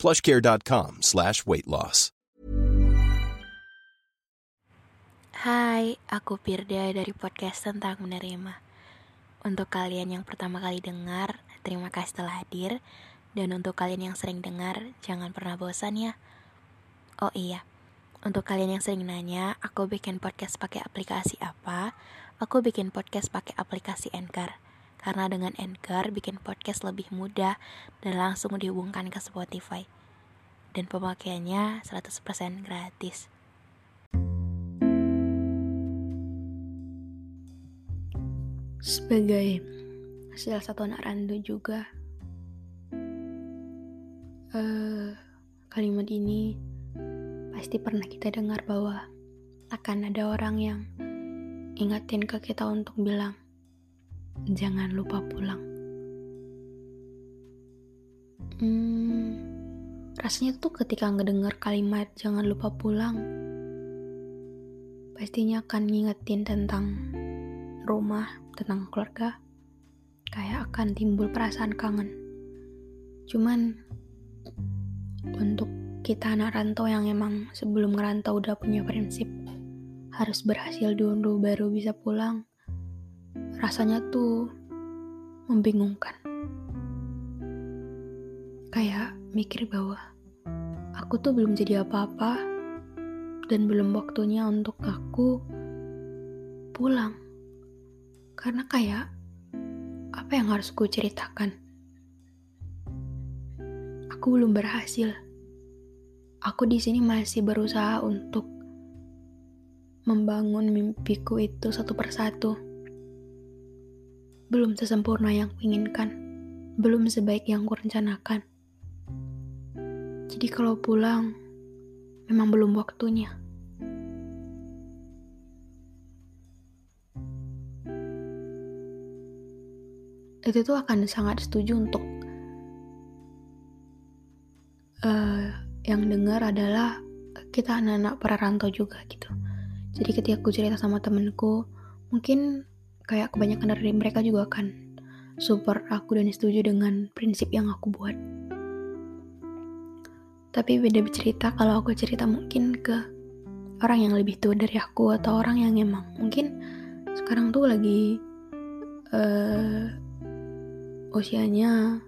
plushcare.com slash weight loss. Hai, aku Pirda dari podcast tentang menerima. Untuk kalian yang pertama kali dengar, terima kasih telah hadir. Dan untuk kalian yang sering dengar, jangan pernah bosan ya. Oh iya, untuk kalian yang sering nanya, aku bikin podcast pakai aplikasi apa? Aku bikin podcast pakai aplikasi Anchor. Karena dengan Anchor bikin podcast lebih mudah dan langsung dihubungkan ke Spotify. Dan pemakaiannya 100% gratis. Sebagai salah satu anak randu juga, uh, kalimat ini pasti pernah kita dengar bahwa akan ada orang yang ingatin ke kita untuk bilang, jangan lupa pulang. Hmm, rasanya tuh ketika ngedenger kalimat jangan lupa pulang, pastinya akan ngingetin tentang rumah, tentang keluarga, kayak akan timbul perasaan kangen. Cuman untuk kita anak rantau yang emang sebelum ngerantau udah punya prinsip harus berhasil dulu baru bisa pulang rasanya tuh membingungkan. Kayak mikir bahwa aku tuh belum jadi apa-apa dan belum waktunya untuk aku pulang. Karena kayak apa yang harus ku ceritakan? Aku belum berhasil. Aku di sini masih berusaha untuk membangun mimpiku itu satu persatu. Belum sesempurna yang kuinginkan, belum sebaik yang kurencanakan. Jadi kalau pulang, memang belum waktunya. Itu tuh akan sangat setuju untuk uh, yang dengar adalah kita anak-anak para rantau juga gitu. Jadi ketika aku cerita sama temenku, mungkin kayak kebanyakan dari mereka juga akan support aku dan setuju dengan prinsip yang aku buat. Tapi beda cerita kalau aku cerita mungkin ke orang yang lebih tua dari aku atau orang yang emang mungkin sekarang tuh lagi uh, usianya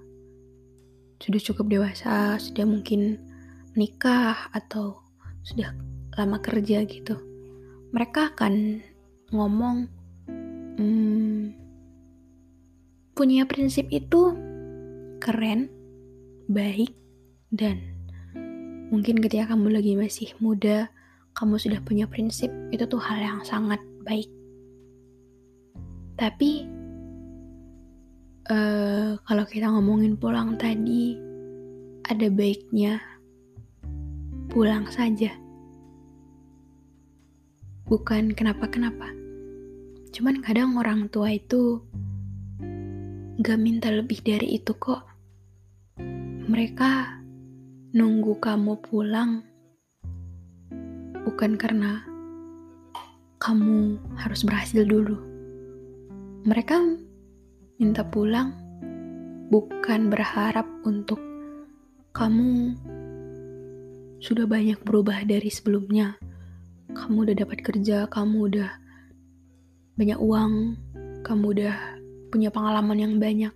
sudah cukup dewasa, sudah mungkin nikah atau sudah lama kerja gitu, mereka akan ngomong, hmm, punya prinsip itu keren, baik, dan mungkin ketika kamu lagi masih muda, kamu sudah punya prinsip, itu tuh hal yang sangat baik. Tapi, uh, kalau kita ngomongin pulang tadi, ada baiknya pulang saja. Bukan kenapa-kenapa. Cuman kadang orang tua itu gak minta lebih dari itu kok. Mereka nunggu kamu pulang bukan karena kamu harus berhasil dulu. Mereka minta pulang bukan berharap untuk kamu sudah banyak berubah dari sebelumnya. Kamu udah dapat kerja, kamu udah banyak uang, kamu udah punya pengalaman yang banyak.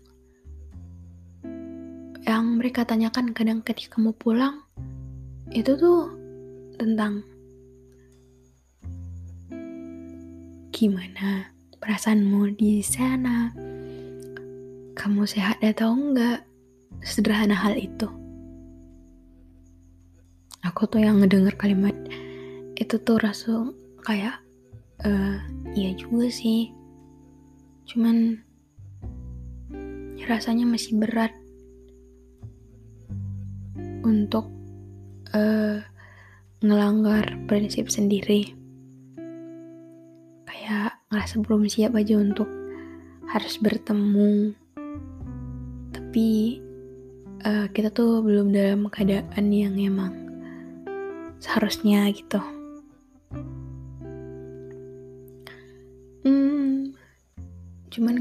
Yang mereka tanyakan kadang ketika kamu pulang, itu tuh tentang gimana perasaanmu di sana, kamu sehat atau enggak, sederhana hal itu. Aku tuh yang ngedenger kalimat itu tuh rasa kayak uh, iya juga sih. Cuman rasanya masih berat. Untuk uh, ngelanggar prinsip sendiri. Kayak ngerasa belum siap aja untuk harus bertemu. Tapi uh, kita tuh belum dalam keadaan yang emang seharusnya gitu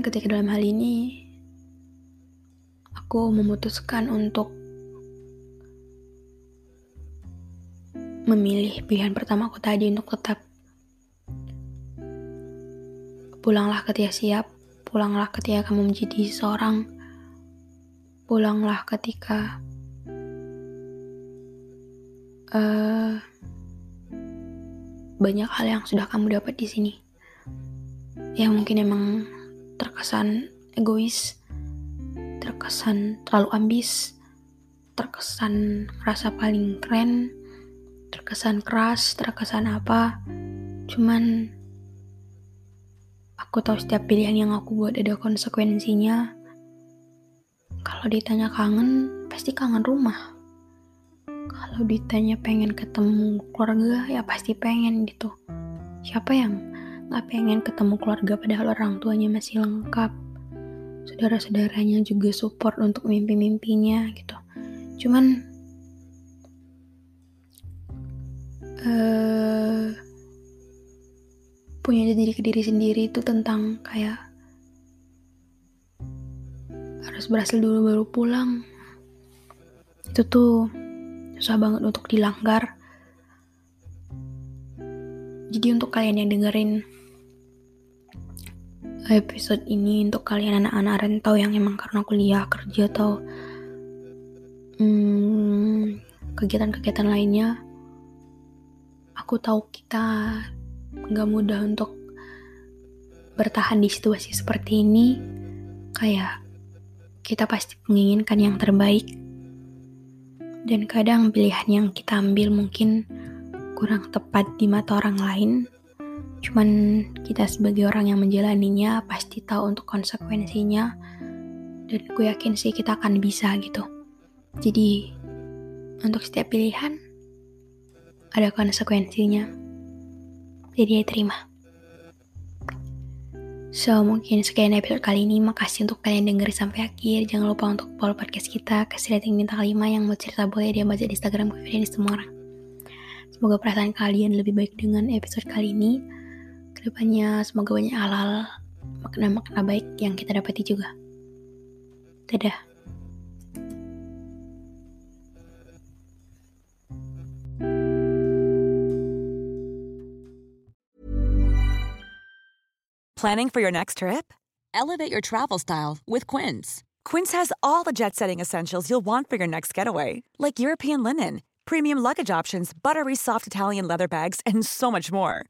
ketika dalam hal ini aku memutuskan untuk memilih pilihan pertama aku tadi untuk tetap pulanglah ketika siap pulanglah ketika kamu menjadi seorang pulanglah ketika uh, banyak hal yang sudah kamu dapat di sini. Yang mungkin emang terkesan egois terkesan terlalu ambis terkesan rasa paling keren terkesan keras terkesan apa cuman aku tahu setiap pilihan yang aku buat ada konsekuensinya kalau ditanya kangen, pasti kangen rumah. Kalau ditanya pengen ketemu keluarga, ya pasti pengen gitu. Siapa yang gak pengen ketemu keluarga padahal orang tuanya masih lengkap? Saudara-saudaranya juga support untuk mimpi-mimpinya gitu. Cuman uh, punya diri ke diri sendiri itu tentang kayak harus berhasil dulu baru pulang itu tuh susah banget untuk dilanggar jadi untuk kalian yang dengerin episode ini untuk kalian anak-anak rentau yang emang karena kuliah kerja atau hmm, kegiatan-kegiatan lainnya aku tahu kita nggak mudah untuk bertahan di situasi seperti ini kayak kita pasti menginginkan yang terbaik. Dan kadang pilihan yang kita ambil mungkin kurang tepat di mata orang lain. Cuman kita sebagai orang yang menjalaninya pasti tahu untuk konsekuensinya. Dan gue yakin sih kita akan bisa gitu. Jadi untuk setiap pilihan ada konsekuensinya. Jadi ya terima. So, mungkin sekian episode kali ini. Makasih untuk kalian denger sampai akhir. Jangan lupa untuk follow podcast kita. Kasih rating bintang 5 yang mau cerita boleh dia baca di Instagram ke di semua. Semoga perasaan kalian lebih baik dengan episode kali ini. Kedepannya semoga banyak halal makna-makna baik yang kita dapati juga. Dadah. Planning for your next trip? Elevate your travel style with Quince. Quince has all the jet setting essentials you'll want for your next getaway, like European linen, premium luggage options, buttery soft Italian leather bags, and so much more.